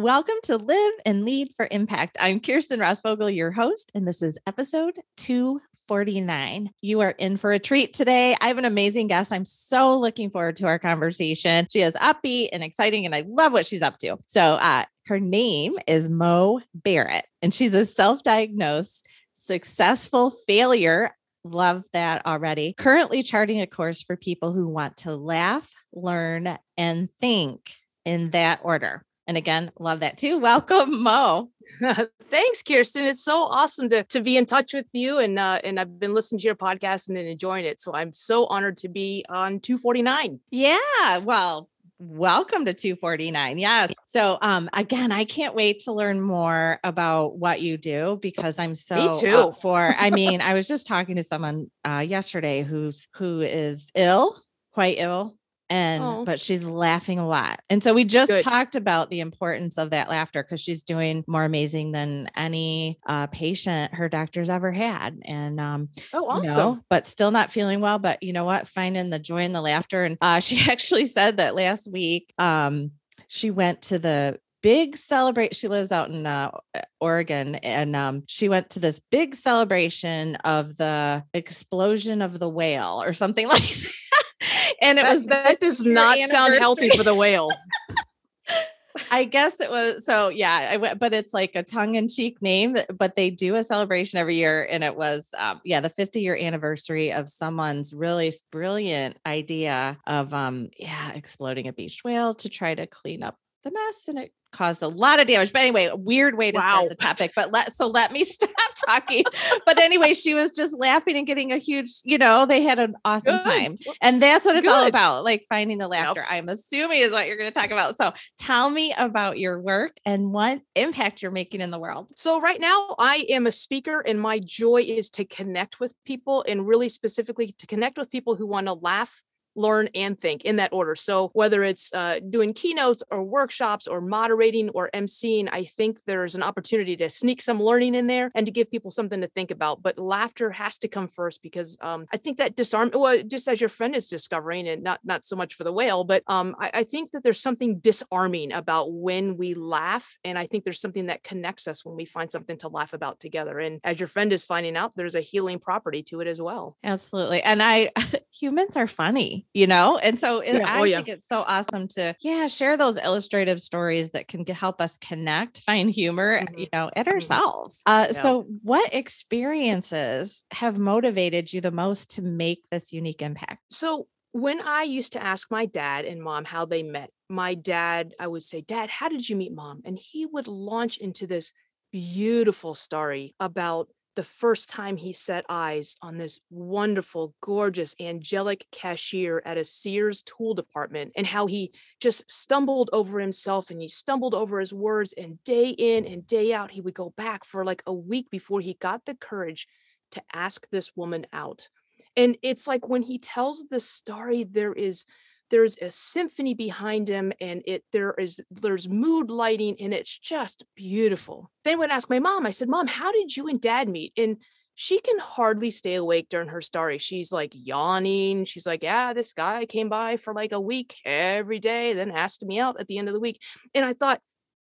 Welcome to Live and Lead for Impact. I'm Kirsten Rossvogel, your host, and this is episode 249. You are in for a treat today. I have an amazing guest. I'm so looking forward to our conversation. She is upbeat and exciting, and I love what she's up to. So, uh, her name is Mo Barrett, and she's a self diagnosed successful failure Love that already. Currently charting a course for people who want to laugh, learn, and think in that order. And again, love that too. Welcome, Mo. Thanks, Kirsten. It's so awesome to to be in touch with you, and uh, and I've been listening to your podcast and enjoying it. So I'm so honored to be on 249. Yeah, well, welcome to 249 yes so um again i can't wait to learn more about what you do because i'm so Me too. for i mean i was just talking to someone uh yesterday who's who is ill quite ill and Oh. but she's laughing a lot. And so we just Good. talked about the importance of that laughter because she's doing more amazing than any uh, patient her doctor's ever had. And um, Oh, you know, but still not feeling well. But you know what? Finding the joy in the laughter. And uh, she actually said that last week um, she went to the big celebrate. She lives out in uh, Oregon, and um, she went to this big celebration of the explosion of the whale or something like that. And it That, was that does not sound healthy for the whale. I guess it was so yeah, I went, but it's like a tongue-in-cheek name, but they do a celebration every year. And it was um, yeah, the 50 year anniversary of someone's really brilliant idea of um yeah, exploding a beached whale to try to clean up the mess. And it caused a lot of damage. But anyway, weird way to Wow. start the topic. But let so let me stop talking. but anyway, she was just laughing and getting a huge, you know, they had an awesome Good. time. And that's what it's all about, like finding the laughter. I'm assuming is what you're going to talk about. So tell me about your work and what impact you're making in the world. So right now I am a speaker and my joy is to connect with people and really specifically to connect with people who want to laugh learn and think in that order. So whether it's uh, doing keynotes or workshops or moderating or emceeing, I think there's an opportunity to sneak some learning in there and to give people something to think about. But laughter has to come first because um, I think that disarm. Well, just as your friend is discovering, and not not so much for the whale, but um, I, I think that there's something disarming about when we laugh, and I think there's something that connects us when we find something to laugh about together. And as your friend is finding out, there's a healing property to it as well. Absolutely. And I, humans are funny, you know? And so it, Yeah. I Oh, yeah. think it's so awesome to, yeah, share those illustrative stories that can help us connect, find humor, Mhm. you know, at ourselves. Uh, Yeah. So, what experiences have motivated you the most to make this unique impact? So when I used to ask my dad and mom how they met, my dad, I would say, Dad, how did you meet mom? And he would launch into this beautiful story about the first time he set eyes on this wonderful, gorgeous, angelic cashier at a Sears tool department and how he just stumbled over himself and he stumbled over his words. And day in and day out, he would go back for like a week before he got the courage to ask this woman out and it's like when he tells the story there is there's a symphony behind him and it there is there's mood lighting and it's just beautiful. Then when i asked my mom i said mom how did you and dad meet? And she can hardly stay awake during her story. She's like yawning. She's like yeah this guy came by for like a week every day then asked me out at the end of the week. And i thought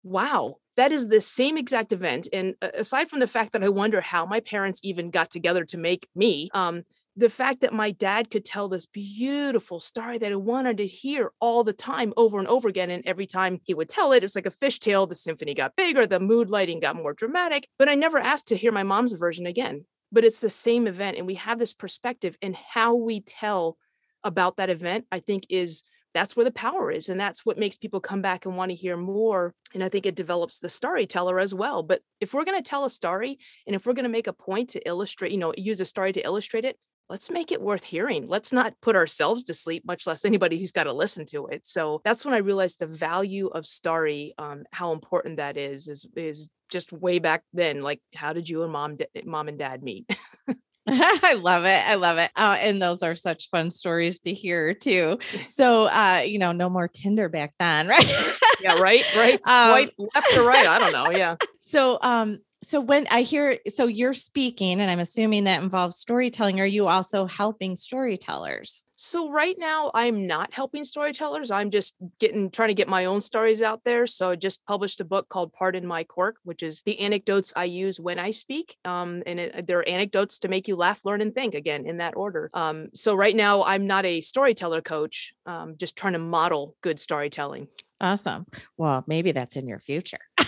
wow that is the same exact event. And uh, aside from the fact that i wonder how my parents even got together to make me um the fact that my dad could tell this beautiful story that I wanted to hear all the time over and over again. And every time he would tell it, it's like a fishtail. The symphony got bigger, the mood lighting got more dramatic. But I never asked to hear my mom's version again. But it's the same event. And we have this perspective and how we tell about that event, I think is that's where the power is. And that's what makes people come back and want to hear more. And I think it develops the storyteller as well. But if we're going to tell a story and if we're going to make a point to illustrate, you know, use a story to illustrate it, let's make it worth hearing. Let's not put ourselves to sleep, much less anybody who's got to listen to it. So that's when I realized the value of Starry, um, how important that is, is is just way back then. Like, how did you and mom, mom and dad meet? I love it. I love it. Uh, and those are such fun stories to hear too. So, uh, you know, no more Tinder back then, right? yeah, right, right. Swipe um, left or right. I don't know. Yeah. So, um, so when I hear, so you're speaking, and I'm assuming that involves storytelling. Are you also helping storytellers? So right now I'm not helping storytellers. I'm just getting trying to get my own stories out there. So I just published a book called Pardon My Quirk, which is the anecdotes I use when I speak. Um, and it, there are anecdotes to make you laugh, learn, and think again in that order. Um, so right now I'm not a storyteller coach, um, just trying to model good storytelling. Awesome. Well, maybe that's in your future.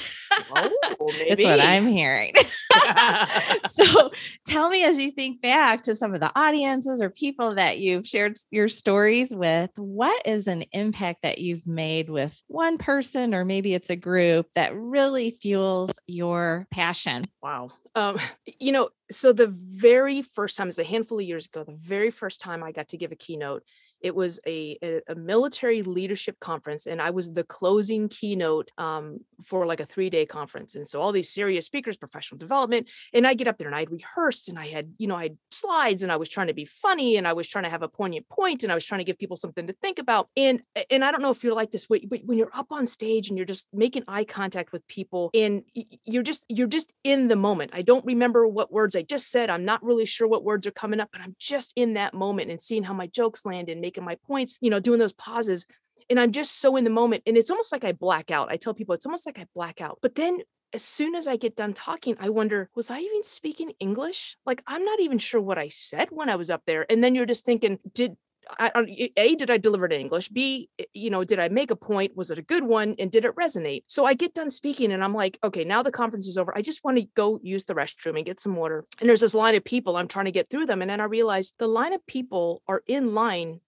Oh, maybe. That's what I'm hearing. so tell me as you think back to some of the audiences or people that you've shared your stories with, what is an impact that you've made with one person or maybe it's a group that really fuels your passion? Wow. Um, you know, so the very first time, it's a handful of years ago, the very first time I got to give a keynote, it was a, a, a military leadership conference, and I was the closing keynote um, for like a three day conference. And so all these serious speakers, professional development, and I get up there and I rehearsed and I had, you know, I had slides and I was trying to be funny and I was trying to have a poignant point and I was trying to give people something to think about. And and I don't know if you're like this, but when you're up on stage and you're just making eye contact with people and you're just you're just in the moment. I don't remember what words I just said. I'm not really sure what words are coming up, but I'm just in that moment and seeing how my jokes land and making making my points, you know, doing those pauses. And I'm just so in the moment. And it's almost like I black out. I tell people it's almost like I black out. But then as soon as I get done talking, I wonder, was I even speaking English? Like, I'm not even sure what I said when I was up there. And then you're just thinking, did I, a did i deliver it in english b you know did i make a point was it a good one and did it resonate so i get done speaking and i'm like okay now the conference is over i just want to go use the restroom and get some water and there's this line of people i'm trying to get through them and then i realize the line of people are in line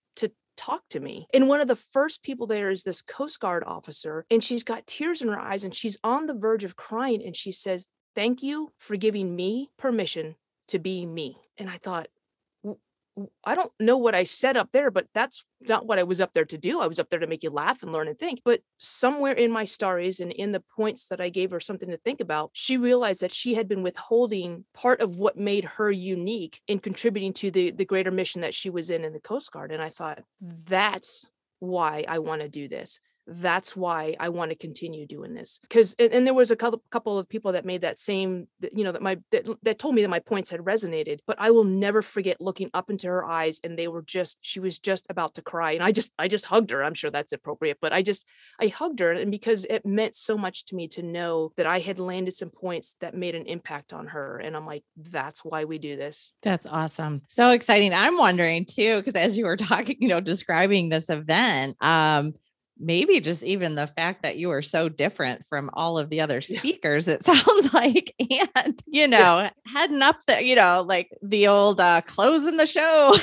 talk to me. And one of the first people there is this Coast Guard officer, and she's got tears in her eyes and she's on the verge of crying. And she says, Thank you for giving me permission to be me. And I thought, I don't know what I said up there, but that's not what I was up there to do. I was up there to make you laugh and learn and think. But somewhere in my stories and in the points that I gave her something to think about, she realized that she had been withholding part of what made her unique in contributing to the the greater mission that she was in in the Coast Guard. And I thought, that's why I want to do this that's why I want to continue doing this. Because and, and, there was a couple couple of people that made that same, you know, that my that, that told me that my points had resonated. But I will never forget looking up into her eyes, and they were just she was just about to cry, and I just I just hugged her. I'm sure that's appropriate, but I just I hugged her, and because it meant so much to me to know that I had landed some points that made an impact on her, and I'm like, that's why we do this. That's awesome, so exciting. I'm wondering too, because as you were talking, you know, describing this event, um maybe just even the fact that you are so different from all of the other speakers it sounds like and you know yeah. heading up there you know like the old uh closing the show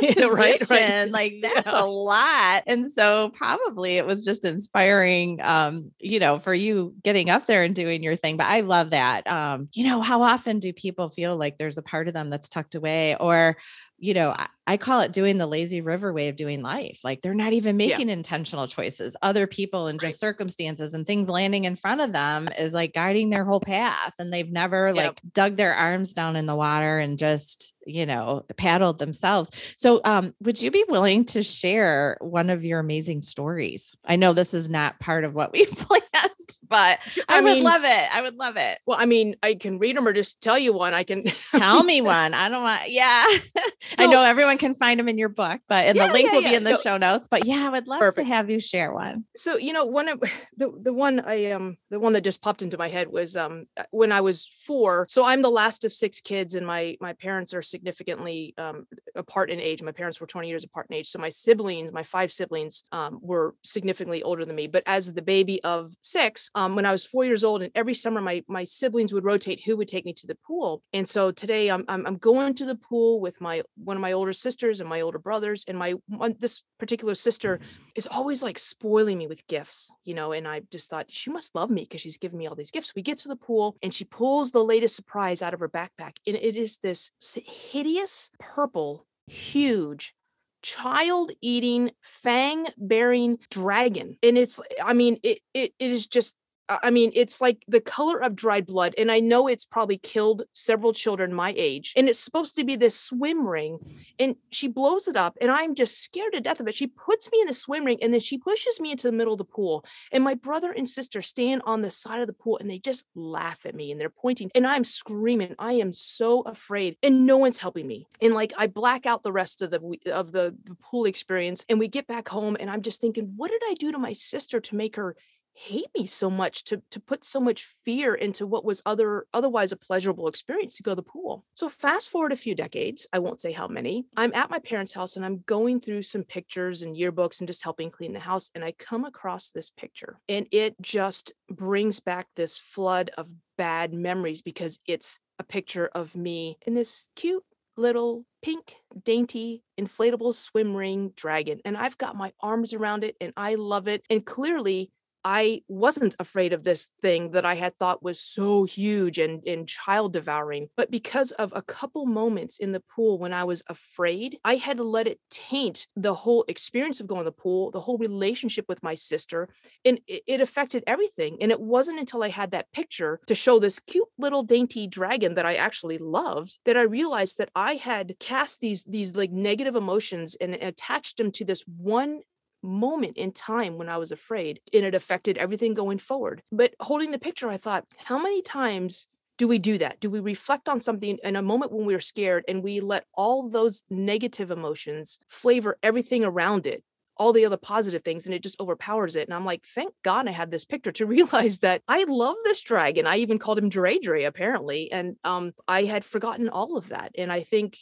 yeah, right, right, like that's yeah. a lot and so probably it was just inspiring um you know for you getting up there and doing your thing but i love that um you know how often do people feel like there's a part of them that's tucked away or you know, I, I, call it doing the lazy river way of doing life. Like they're not even making yeah. intentional choices. Other people and just right. circumstances and things landing in front of them is like guiding their whole path. And they've never yep. like dug their arms down in the water and just, you know, paddled themselves. So, um, would you be willing to share one of your amazing stories? I know this is not part of what we planned, but I, I mean, would love it. I would love it. Well, I mean, I can read them or just tell you one. I can tell me one. I don't want, yeah. I know everyone can find them in your book, but and yeah, the link yeah, will yeah. be in the no. show notes. But yeah, I would love Perfect. to have you share one. So, you know, one of the the one I um the one that just popped into my head was um uh, when I was four. So I'm the last of six kids, and my my parents are significantly um apart in age. My parents were 20 years apart in age. So my siblings, my five siblings, um, were significantly older than me. But as the baby of six, um, when I was four years old, and every summer my my siblings would rotate who would take me to the pool. And so today I'm I'm, I'm going to the pool with my one of my older sisters and my older brothers, and my one, this particular sister is always like spoiling me with gifts, you know. And I just thought she must love me because she's giving me all these gifts. We get to the pool, and she pulls the latest surprise out of her backpack, and it is this hideous purple, huge child eating fang bearing dragon. And it's i mean it, it it is just I mean, it's like the color of dried blood. And I know it's probably killed several children my age. And it's supposed to be this swim ring. And she blows it up. And I'm just scared to death of it. She puts me in the swim ring and then she pushes me into the middle of the pool. And my brother and sister stand on the side of the pool and they just laugh at me and they're pointing. And I'm screaming. I am so afraid. And no one's helping me. And like I black out the rest of the of the, the pool experience. And we get back home and I'm just thinking, what did I do to my sister to make her hate me so much to to put so much fear into what was other otherwise a pleasurable experience to go to the pool. So fast forward a few decades, I won't say how many. I'm at my parents' house and I'm going through some pictures and yearbooks and just helping clean the house and I come across this picture and it just brings back this flood of bad memories because it's a picture of me in this cute little pink, dainty, inflatable swim ring dragon. And I've got my arms around it and I love it. And clearly, I wasn't afraid of this thing that I had thought was so huge and, and child devouring. But because of a couple moments in the pool when I was afraid, I had to let it taint the whole experience of going to the pool, the whole relationship with my sister. And it, it affected everything. And it wasn't until I had that picture to show this cute little dainty dragon that I actually loved that I realized that I had cast these, these like negative emotions and attached them to this one moment in time when I was afraid and it affected everything going forward. But holding the picture, I thought, how many times do we do that? Do we reflect on something in a moment when we're scared and we let all those negative emotions flavor everything around it? all the other positive things and it just overpowers it. And I'm like, thank God I had this picture to realize that I love this dragon. I even called him Dre Dre apparently. And um, I had forgotten all of that. And I think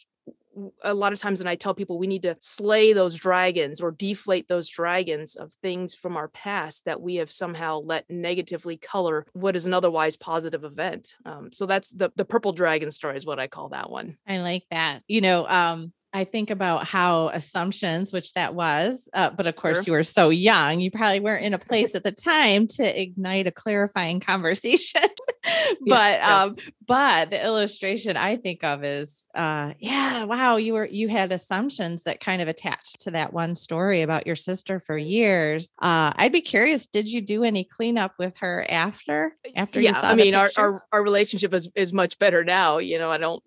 a lot of times when I tell people we need to slay those dragons or deflate those dragons of things from our past that we have somehow let negatively color what is an otherwise positive event. Um, so that's the the purple dragon story is what I call that one. I like that. You know, um, I think about how assumptions, which that was, uh, but of course sure. you were so young, you probably weren't in a place at the time to ignite a clarifying conversation. but yeah, um, but the illustration I think of is uh yeah wow you were you had assumptions that kind of attached to that one story about your sister for years uh i'd be curious did you do any cleanup with her after after yeah i mean our, our our relationship is is much better now you know i don't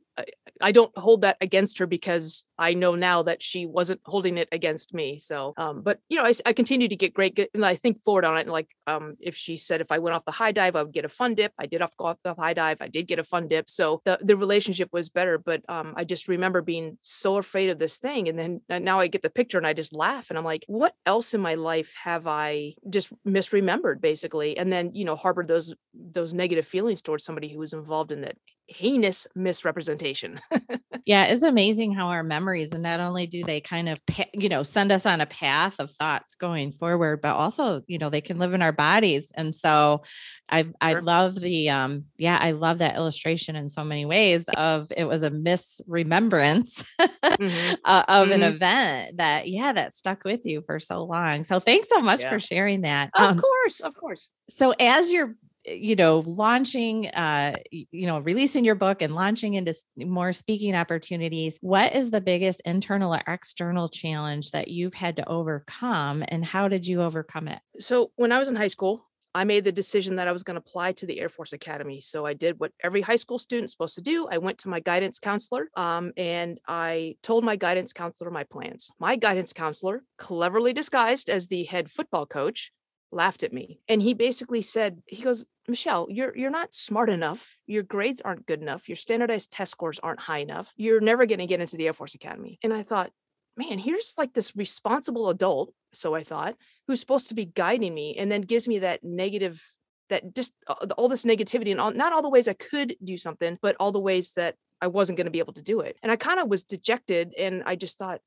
I don't hold that against her because I know now that she wasn't holding it against me. So, um, but you know, I, I continue to get great, and I think forward on it. And Like, um, if she said if I went off the high dive, I would get a fun dip. I did off off the high dive. I did get a fun dip. So the the relationship was better. But um, I just remember being so afraid of this thing, and then and now I get the picture and I just laugh, and I'm like, what else in my life have I just misremembered, basically, and then you know harbored those those negative feelings towards somebody who was involved in that heinous misrepresentation. yeah, it's amazing how our memories, and not only do they kind of, you know, send us on a path of thoughts going forward, but also, you know, they can live in our bodies. And so I, I sure. love the, um, yeah, I love that illustration in so many ways of it was a misremembrance mm-hmm. uh, of mm-hmm. an event that, yeah, that stuck with you for so long. So thanks so much yeah. for sharing that. Of um, course, of course. So as you're you know launching uh you know releasing your book and launching into more speaking opportunities what is the biggest internal or external challenge that you've had to overcome and how did you overcome it so when i was in high school I made the decision that I was going to apply to the Air Force Academy. So I did what every high school student's supposed to do. I went to my guidance counselor um, and I told my guidance counselor my plans. My guidance counselor, cleverly disguised as the head football coach, laughed at me. And he basically said, he goes, Michelle, you're you're not smart enough. Your grades aren't good enough. Your standardized test scores aren't high enough. You're never going to get into the Air Force Academy. And I thought, man, here's like this responsible adult, so I thought, who's supposed to be guiding me and then gives me that negative that just uh, all this negativity and all, not all the ways I could do something, but all the ways that I wasn't going to be able to do it. And I kind of was dejected and I just thought,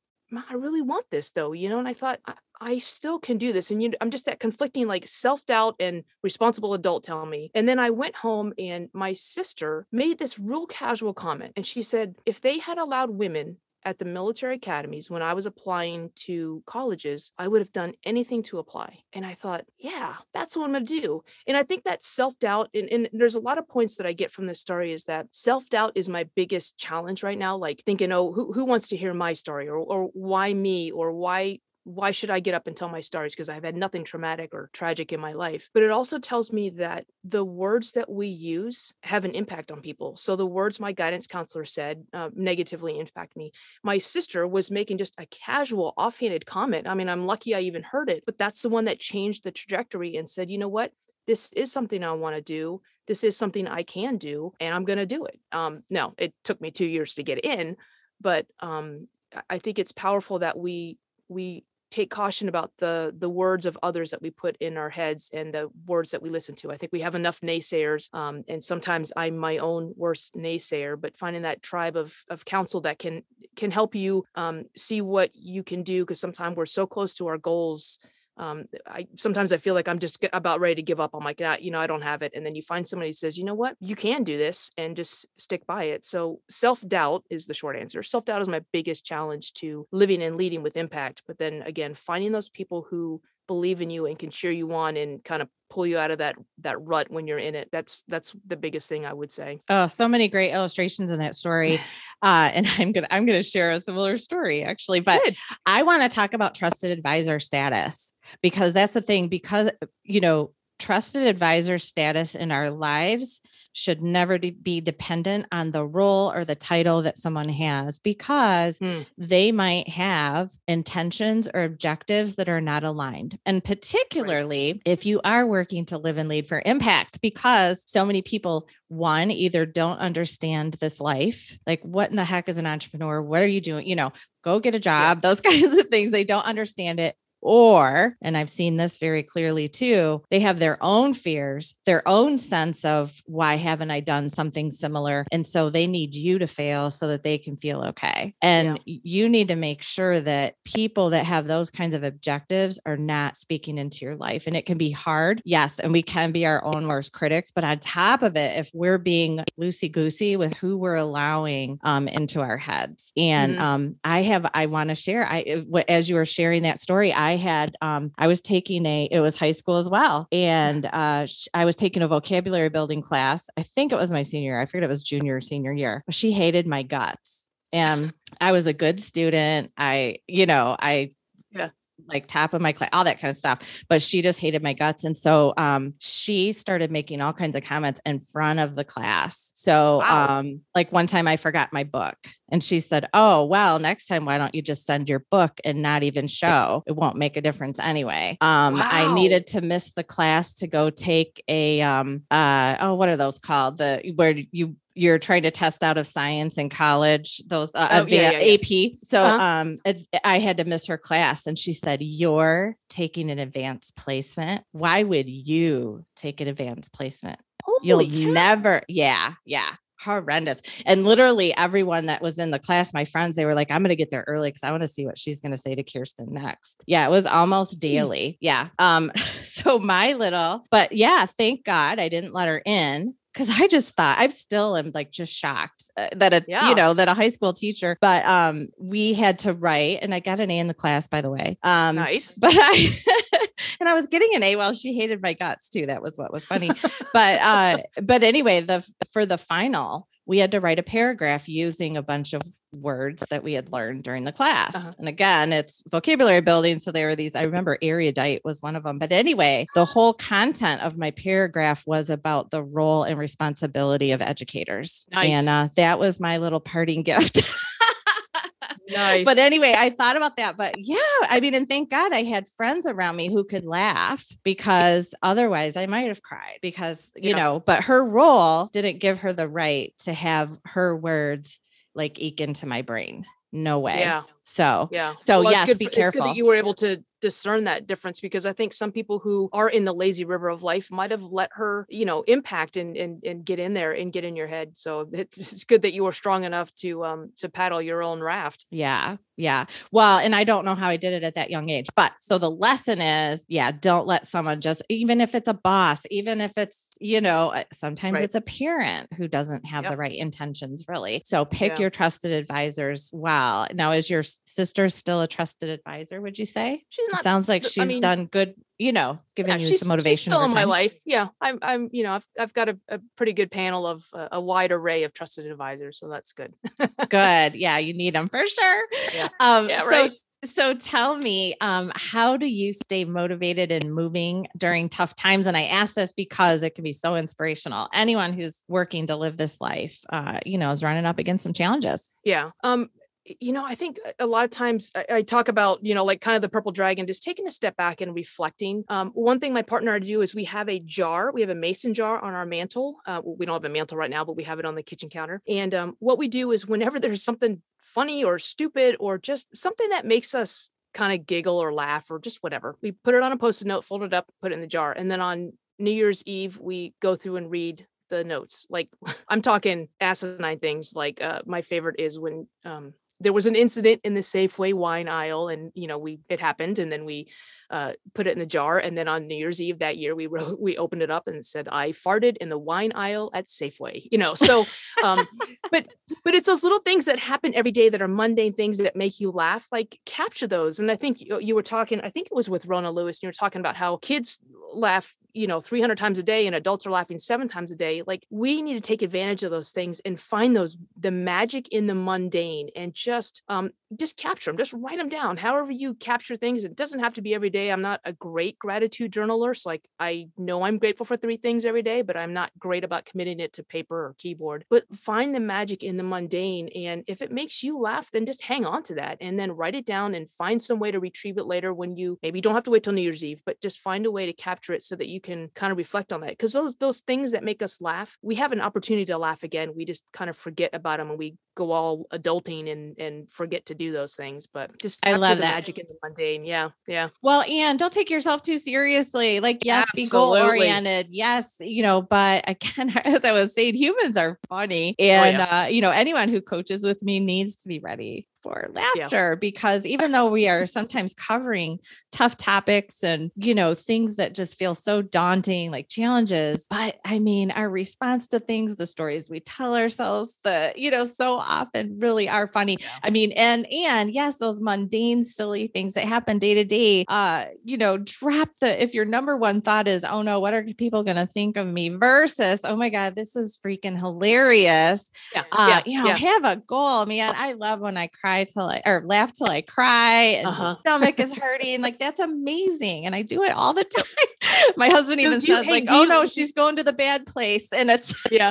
I really want this though, you know? And I thought, I, still can do this. And you, I'm just that conflicting, like self doubt and responsible adult telling me. And then I went home and my sister made this real casual comment. And she said, if they had allowed women at the military academies when I was applying to colleges, I would have done anything to apply. And I thought, yeah, that's what I'm going to do. And I think that self doubt, and, and, there's a lot of points that I get from this story is that self doubt is my biggest challenge right now. Like thinking, oh, who, who wants to hear my story or, or why me or why why should I get up and tell my stories? Because I've had nothing traumatic or tragic in my life. But it also tells me that the words that we use have an impact on people. So the words my guidance counselor said uh, negatively impact me. My sister was making just a casual, offhanded comment. I mean, I'm lucky I even heard it, but that's the one that changed the trajectory and said, you know what? This is something I want to do. This is something I can do, and I'm going to do it. Um, no, it took me two years to get in, but um, I think it's powerful that we we take caution about the the words of others that we put in our heads and the words that we listen to. I think we have enough naysayers, um, and sometimes I'm my own worst naysayer. But finding that tribe of of counsel that can can help you um, see what you can do, because sometimes we're so close to our goals um, I sometimes I feel like I'm just about ready to give up. I'm like, yeah, you know, I don't have it. And then you find somebody who says, you know what, you can do this and just stick by it. So self doubt is the short answer. Self doubt is my biggest challenge to living and leading with impact. But then again, finding those people who believe in you and can cheer you on and kind of pull you out of that that rut when you're in it that's that's the biggest thing i would say oh so many great illustrations in that story uh and i'm gonna i'm gonna share a similar story actually but Good. i want to talk about trusted advisor status because that's the thing because you know trusted advisor status in our lives should never be dependent on the role or the title that someone has because mm. they might have intentions or objectives that are not aligned. And particularly right. if you are working to live and lead for impact, because so many people, one, either don't understand this life, like what in the heck is an entrepreneur? What are you doing? You know, go get a job, yeah. those kinds of things. They don't understand it or, and I've seen this very clearly too, they have their own fears, their own sense of why haven't I done something similar? And so they need you to fail so that they can feel okay. And yeah. you need to make sure that people that have those kinds of objectives are not speaking into your life. And it can be hard. Yes. And we can be our own worst critics. But on top of it, if we're being loosey goosey with who we're allowing um, into our heads, and mm-hmm. um, I have, I want to share, I, as you were sharing that story, I I had um, I was taking a it was high school as well, and uh, I was taking a vocabulary building class. I think it was my senior year. I figured it was junior or senior year. She hated my guts, and I was a good student. I you know I like top of my class, all that kind of stuff. But she just hated my guts. And so um, she started making all kinds of comments in front of the class. So wow. um, like one time I forgot my book and she said, Oh, well, next time, why don't you just send your book and not even show? It won't make a difference anyway. Um, wow. I needed to miss the class to go take a um uh oh, what are those called? The where you you're trying to test out of science in college, those uh, oh, yeah, yeah, yeah. AP. So uh-huh. um, I had to miss her class, and she said, "You're taking an advanced placement. Why would you take an advanced placement? Holy You'll cow. never, yeah, yeah." horrendous. And literally everyone that was in the class, my friends, they were like, I'm going to get there early because I want to see what she's going to say to Kirsten next. Yeah, it was almost daily. Yeah. Um, so my little, but yeah, thank God I didn't let her in because I just thought I'm still am like just shocked uh, that a yeah. you know that a high school teacher. But um, we had to write, and I got an A in the class, by the way. Um, nice. But I and I was getting an A while she hated my guts too. That was what was funny. but uh, but anyway, the for the final, we had to write a paragraph using a bunch of words that we had learned during the class. Uh-huh. And again, it's vocabulary building. So there were these, I remember erudite was one of them. But anyway, the whole content of my paragraph was about the role and responsibility of educators. Nice. And uh, that was my little parting gift. Nice. But anyway, I thought about that. But yeah, I mean, and thank God I had friends around me who could laugh because otherwise I might have cried because, you yeah. know, but her role didn't give her the right to have her words like eke into my brain. No way. Yeah. So, Yeah. so Well, it's yes, good be for- It's good careful. that you were able to discern that difference because I think some people who are in the lazy river of life might have let her, you know, impact and and and get in there and get in your head. So it's, it's good that you were strong enough to um to paddle your own raft. Yeah. Yeah. Well, and I don't know how I did it at that young age. But so the lesson is, yeah, don't let someone just, even if it's a boss, even if it's, you know, uh, sometimes Right. it's a parent who doesn't have the right intentions, really. So pick Yeah. your trusted advisors well. Now, is your s- sister still a trusted advisor, would you say? She's It not sounds like I she's mean, done good, you know, giving yeah, you some she's motivation. still in my life. Yeah. I'm I'm, you know, I've I've got a, a pretty good panel of uh, a wide array of trusted advisors. So that's good. Good. Yeah, you need them for sure. Yeah. Um, Yeah, so, right. so tell me, um, how do you stay motivated and moving during tough times? And I ask this because it can be so inspirational. Anyone who's working to live this life, uh, you know, is running up against some challenges. Yeah. Um, you know, I think a- a lot of times I, talk about, you know, like kind of the purple dragon, just taking a step back and reflecting. Um, one thing my partner and I do is we have a jar, we have a mason jar on our mantle. Uh, we don't have a mantle right now, but we have it on the kitchen counter. And um, what we do is whenever there's something funny or stupid or just something that makes us kind of giggle or laugh or just whatever, we put it on a post-it note, fold it up, put it in the jar. And then on New Year's Eve, we go through and read the notes. Like I'm talking asinine things. Like uh, my favorite is when um, there was an incident in the Safeway wine aisle, and you know we it happened, and then we uh, put it in the jar, and then on New Year's Eve that year we wrote we opened it up and said I farted in the wine aisle at Safeway. You know, so um, but but it's those little things that happen every day that are mundane things that make you laugh. Like capture those, and I think you, you were talking. I think it was with Rona Lewis. And you were talking about how kids laugh you know 300 times a day and adults are laughing seven times a day like we need to take advantage of those things and find those the magic in the mundane and just um just capture them just write them down however you capture things it doesn't have to be every day i'm not a great gratitude journaler so like i know i'm grateful for three things every day but i'm not great about committing it to paper or keyboard but find the magic in the mundane and if it makes you laugh then just hang on to that and then write it down and find some way to retrieve it later when you maybe you don't have to wait till new year's eve but just find a way to capture it so that you can kind of reflect on that because those those things that make us laugh we have an opportunity to laugh again we just kind of forget about them and we go all adulting and and forget to do those things but just I love the that. magic in the mundane yeah yeah Well, and don't take yourself too seriously. Like, yes, be goal oriented. Yes, you know, but again, as I was saying, humans are funny. And, uh, you know, anyone who coaches with me needs to be ready for laughter because even though we are sometimes covering tough topics and, you know, things that just feel so daunting, like challenges, but I mean, our response to things, the stories we tell ourselves, the, you know, so often really are funny. I mean, and and yes, those mundane, silly things that happen day to day. Uh, you know, drop the if your number one thought is, oh no, what are people gonna think of me? Versus, oh my God, this is freaking hilarious. yeah Uh, yeah, you know, yeah. have a goal, man. I love when I cry till I or laugh till I cry and Uh-huh. stomach is hurting. Like that's amazing. And I do it all the time. my husband even you- says, hey, like, oh you- no, she's going to the bad place. And it's yeah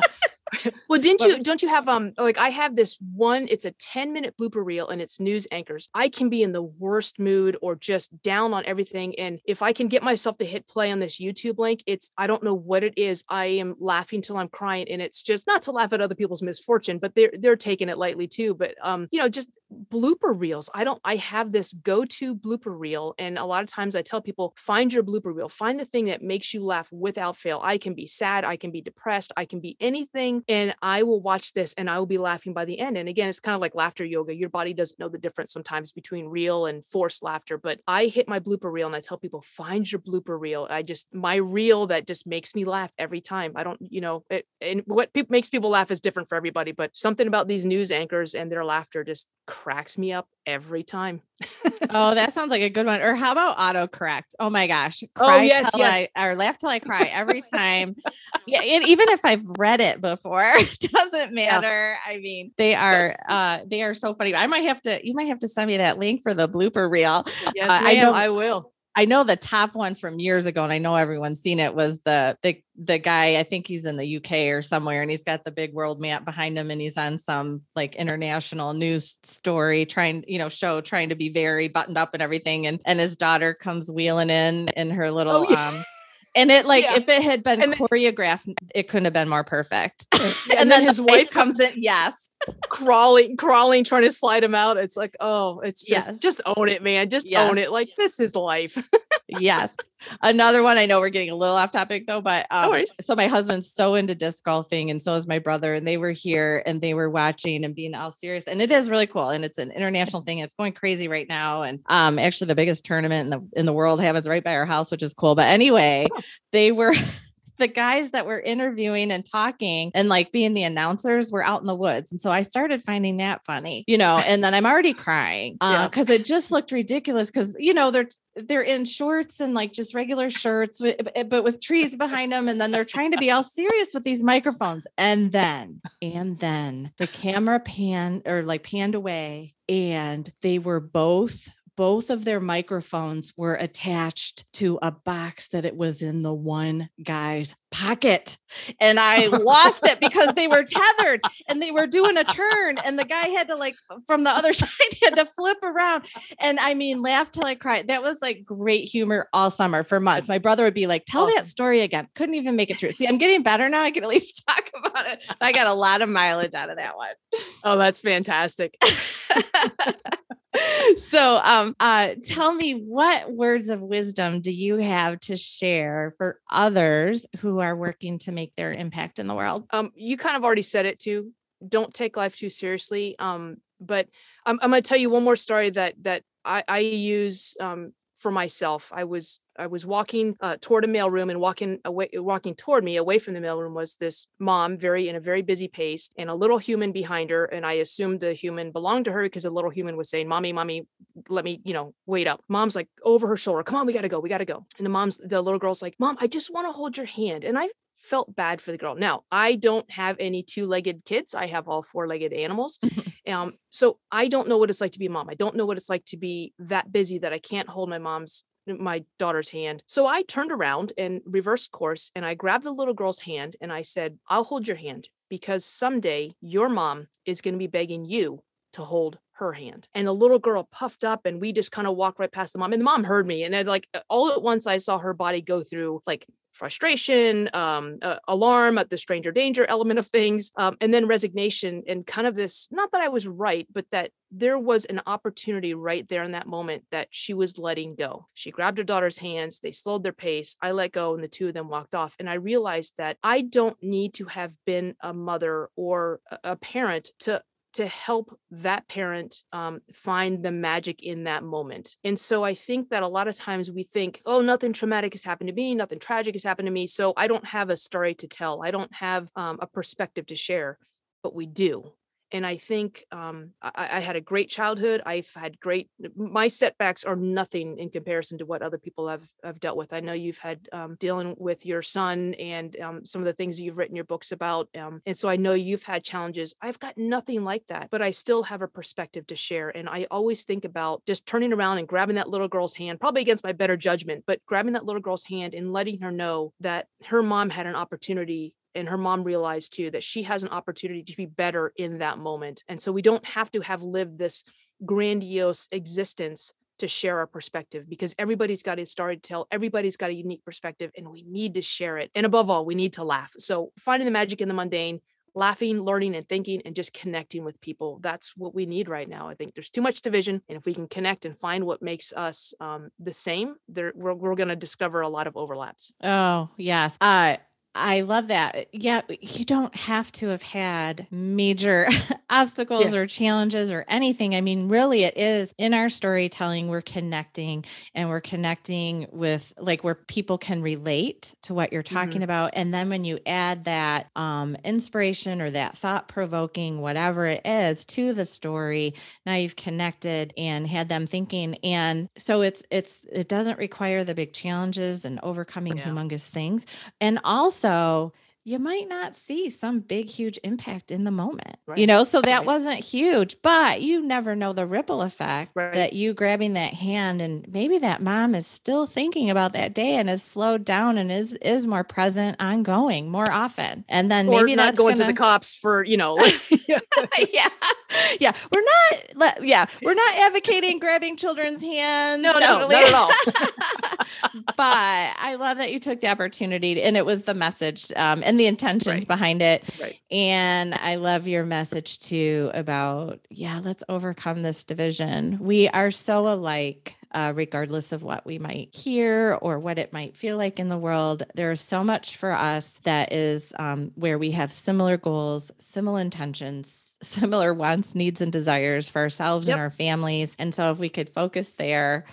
well didn't you don't you have um like i have this one it's a 10 minute blooper reel and it's news anchors i can be in the worst mood or just down on everything and if i can get myself to hit play on this youtube link it's i don't know what it is i am laughing till i'm crying and it's just not to laugh at other people's misfortune but they're they're taking it lightly too but um you know just blooper reels i don't i have this go-to blooper reel and a lot of times i tell people find your blooper reel find the thing that makes you laugh without fail. I can be sad i can be depressed i can be anything and i will watch this and i will be laughing by the end. And again it's kind of like laughter yoga your body doesn't know the difference sometimes between real and forced laughter but i hit my blooper reel and i tell people find your blooper reel. I just my reel that just makes me laugh every time. I don't you know it, and what pe- makes people laugh is different for everybody but something about these news anchors and their laughter just cracks me up every time Oh, that sounds like a good one. Or how about autocorrect? Oh my gosh. Oh, Cry yes, till yes. I or laugh till I cry every time. yeah. And even if I've read it before, it doesn't matter. I mean, they are uh they are so funny. I might have to you might have to send me that link for the blooper reel. yes Uh, I know- I will I know the top one from years ago, and I know everyone's seen it was the the the guy, I think he's in the UK or somewhere, and he's got the big world map behind him, and he's on some like international news story trying, you know, show trying to be very buttoned up and everything. And and his daughter comes wheeling in in her little yeah. um and it like Yeah. if it had been And then- choreographed, it couldn't have been more perfect. and then his the wife comes in, yes. Crawling, crawling, trying to slide them out. It's like, oh, it's just Yes. just own it, man. Just Yes. own it. Like this is life. yes. Another one I know we're getting a little off topic though, but um, worries. so my husband's so into disc golfing and so is my brother, and they were here and they were watching and being all serious. And it is really cool. And it's an international thing. It's going crazy right now. And um actually the biggest tournament in the in the world happens right by our house, which is cool. But anyway, they were the guys that were interviewing and talking and like being the announcers were out in the woods. And so I started finding that funny, you know, and then I'm already crying Yeah. Uh, because it just looked ridiculous because, you know, they're they're in shorts and like just regular shirts, eh, but with trees behind them. And then they're trying to be all serious with these microphones. And then, and then the camera panned or like panned away, and they were both. Both of their microphones were attached to a box that it was in the one guy's pocket. And I lost it because they were tethered and they were doing a turn. And the guy had to, like, from the other side, had to flip around and I mean, laugh till I cried. That was like great humor all summer for months. My brother would be like, "Tell Awesome. that story again." Couldn't even make it true. See, I'm getting better now. I can at least talk about it. I got a lot of mileage out of that one. Oh, that's fantastic. so, um, uh, tell me what words of wisdom do you have to share for others who are working to make their impact in the world? Um, you kind of already said it too. Don't take life too seriously. Um, but I'm, I'm going to tell you one more story that that I, I use um, for myself. I was I was walking uh, toward a mailroom and walking away, walking toward me away from the mailroom was this mom, very in a very busy pace, and a little human behind her. And I assumed the human belonged to her because the little human was saying, "Mommy, mommy, let me, you know, wait up." Mom's like over her shoulder, "Come on, we gotta go, we gotta go." And the mom's, the little girl's like, "Mom, I just want to hold your hand." And I felt bad for the girl. Now, I don't have any two-legged kids. I have all four-legged animals. um, so I don't know what it's like to be a mom. I don't know what it's like to be that busy that I can't hold my mom's my daughter's hand. So I turned around and reversed course and I grabbed the little girl's hand and I said, "I'll hold your hand because someday your mom is going to be begging you to hold her hand. And the little girl puffed up and we just kind of walked right past the mom. And the mom heard me. And then like all at once I saw her body go through like frustration, um, uh, alarm at the stranger danger element of things, um, and then resignation and kind of this, not that I was right, but that there was an opportunity right there in that moment that she was letting go. She grabbed her daughter's hands, they slowed their pace. I let go, and the two of them walked off. And I realized that I don't need to have been a mother or a- a parent to to help that parent um, find the magic in that moment. And so I think that a lot of times we think, oh, nothing traumatic has happened to me, nothing tragic has happened to me. So I don't have a story to tell, I don't have um, a perspective to share, but we do. And I think um, I, I had a great childhood. I've had great. My setbacks are nothing in comparison to what other people have have dealt with. I know you've had um, dealing with your son and um, some of the things you've written your books about, um, and so I know you've had challenges. I've got nothing like that, but I still have a perspective to share. And I always think about just turning around and grabbing that little girl's hand, probably against my better judgment, but grabbing that little girl's hand and letting her know that her mom had an opportunity and her mom realized too that she has an opportunity to be better in that moment. And so we don't have to have lived this grandiose existence to share our perspective because everybody's got a story to tell, everybody's got a unique perspective, and we need to share it. And above all, we need to laugh. So finding the magic in the mundane, laughing, learning, and thinking, and just connecting with people. That's what we need right now. I think there's too much division. And if we can connect and find what makes us um, the same, there, we're, we're going to discover a lot of overlaps. Oh, yes. Uh, I love that. Yeah, you don't have to have had major obstacles or challenges or anything. I mean, really, it is in our storytelling, we're connecting and we're connecting with like where people can relate to what you're talking about. And then when you add that um, inspiration or that thought provoking, whatever it is, to the story, now you've connected and had them thinking. And so it's, it's, it doesn't require the big challenges and overcoming Yeah. humongous things. And also, so you might not see some big, huge impact in the moment, you know? So that Right. wasn't huge, but you never know the ripple effect Right. that you grabbing that hand and maybe that mom is still thinking about that day and is slowed down and is, is more present, ongoing more often. And then Or maybe not that's going to gonna- the cops for, you know, yeah. Yeah. We're not, yeah, we're not advocating grabbing children's hands. No, no, not at all. but I love that you took the opportunity to- and it was the message. Um, and the intentions Right. behind it. Right. And I love your message too about, yeah, let's overcome this division. We are so alike. Uh, regardless of what we might hear or what it might feel like in the world, there's so much for us that is um, where we have similar goals, similar intentions, similar wants, needs, and desires for ourselves Yep. and our families. And so, if we could focus there,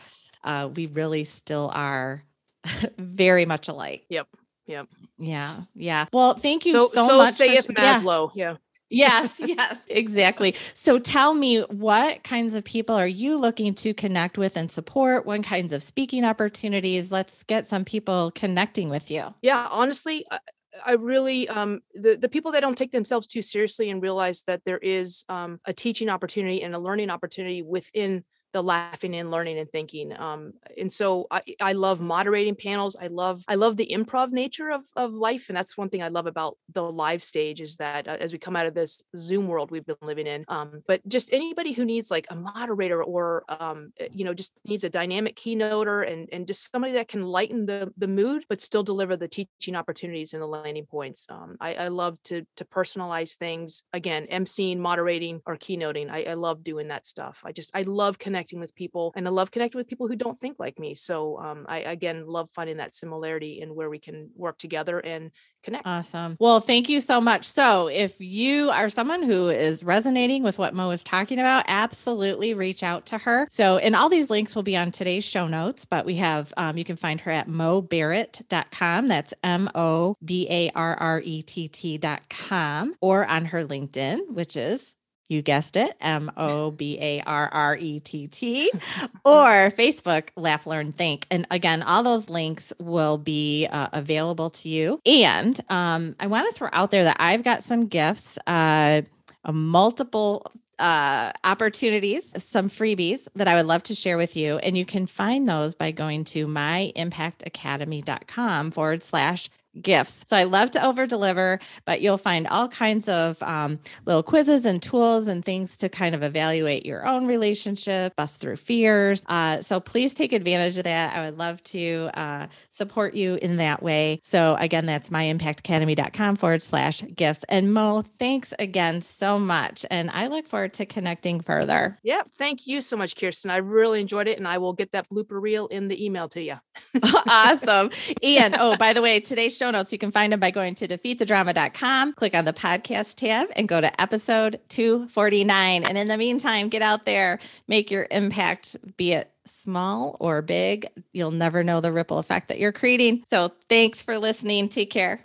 uh, we really still are very much alike. Yep. Yep. Yeah. Yeah. Well, thank you So so, so, much. for saith yeah. Maslow. Yeah. Yes, yes, exactly. So tell me what kinds of people are you looking to connect with and support? What kinds of speaking opportunities? Let's get some people connecting with you. Yeah, honestly, I, I really um the the people that don't take themselves too seriously and realize that there is um a teaching opportunity and a learning opportunity within the laughing and learning and thinking um and so i i love moderating panels i love i love the improv nature of of life and that's one thing i love about the live stage is that uh, as we come out of this zoom world we've been living in um but just anybody who needs like a moderator or um uh, you know just needs a dynamic keynoter and and just somebody that can lighten the the mood but still deliver the teaching opportunities and the landing points um i i love to to personalize things again emceeing moderating or keynoting i, I love doing that stuff i just i love connecting with people and i love connecting with people who don't think like me so um i again love finding that similarity in where we can work together and connect Awesome. Well, thank you so much. So, if you are someone who is resonating with what Mo is talking about, absolutely reach out to her. So, and all these links will be on today's show notes, but we have, um, you can find her at mobarrett.com. That's M O B A R R E T T.com or on her LinkedIn, which is you guessed it, M O B A R R E T T, or Facebook, Laugh, Learn, Think. And again, all those links will be uh, available to you. And um, I want to throw out there that I've got some gifts, uh, a multiple uh, opportunities, some freebies that I would love to share with you. And you can find those by going to myimpactacademy.com forward slash gifts. So I love to over deliver, but you'll find all kinds of um, little quizzes and tools and things to kind of evaluate your own relationship, bust through fears. Uh, so please take advantage of that. I would love to uh, support you in that way. So again, that's myimpactacademy.com forward slash gifts. And Mo, thanks again so much. And I look forward to connecting further. Yep. thank you so much kirsten i really enjoyed it and i will get that blooper reel in the email to you awesome. And oh, by the way, today's show notes, you can find them by going to defeatthedrama.com, click on the podcast tab, and go to episode 249. And in the meantime, get out there, make your impact, be it small or big. You'll never know the ripple effect that you're creating. So thanks for listening. Take care.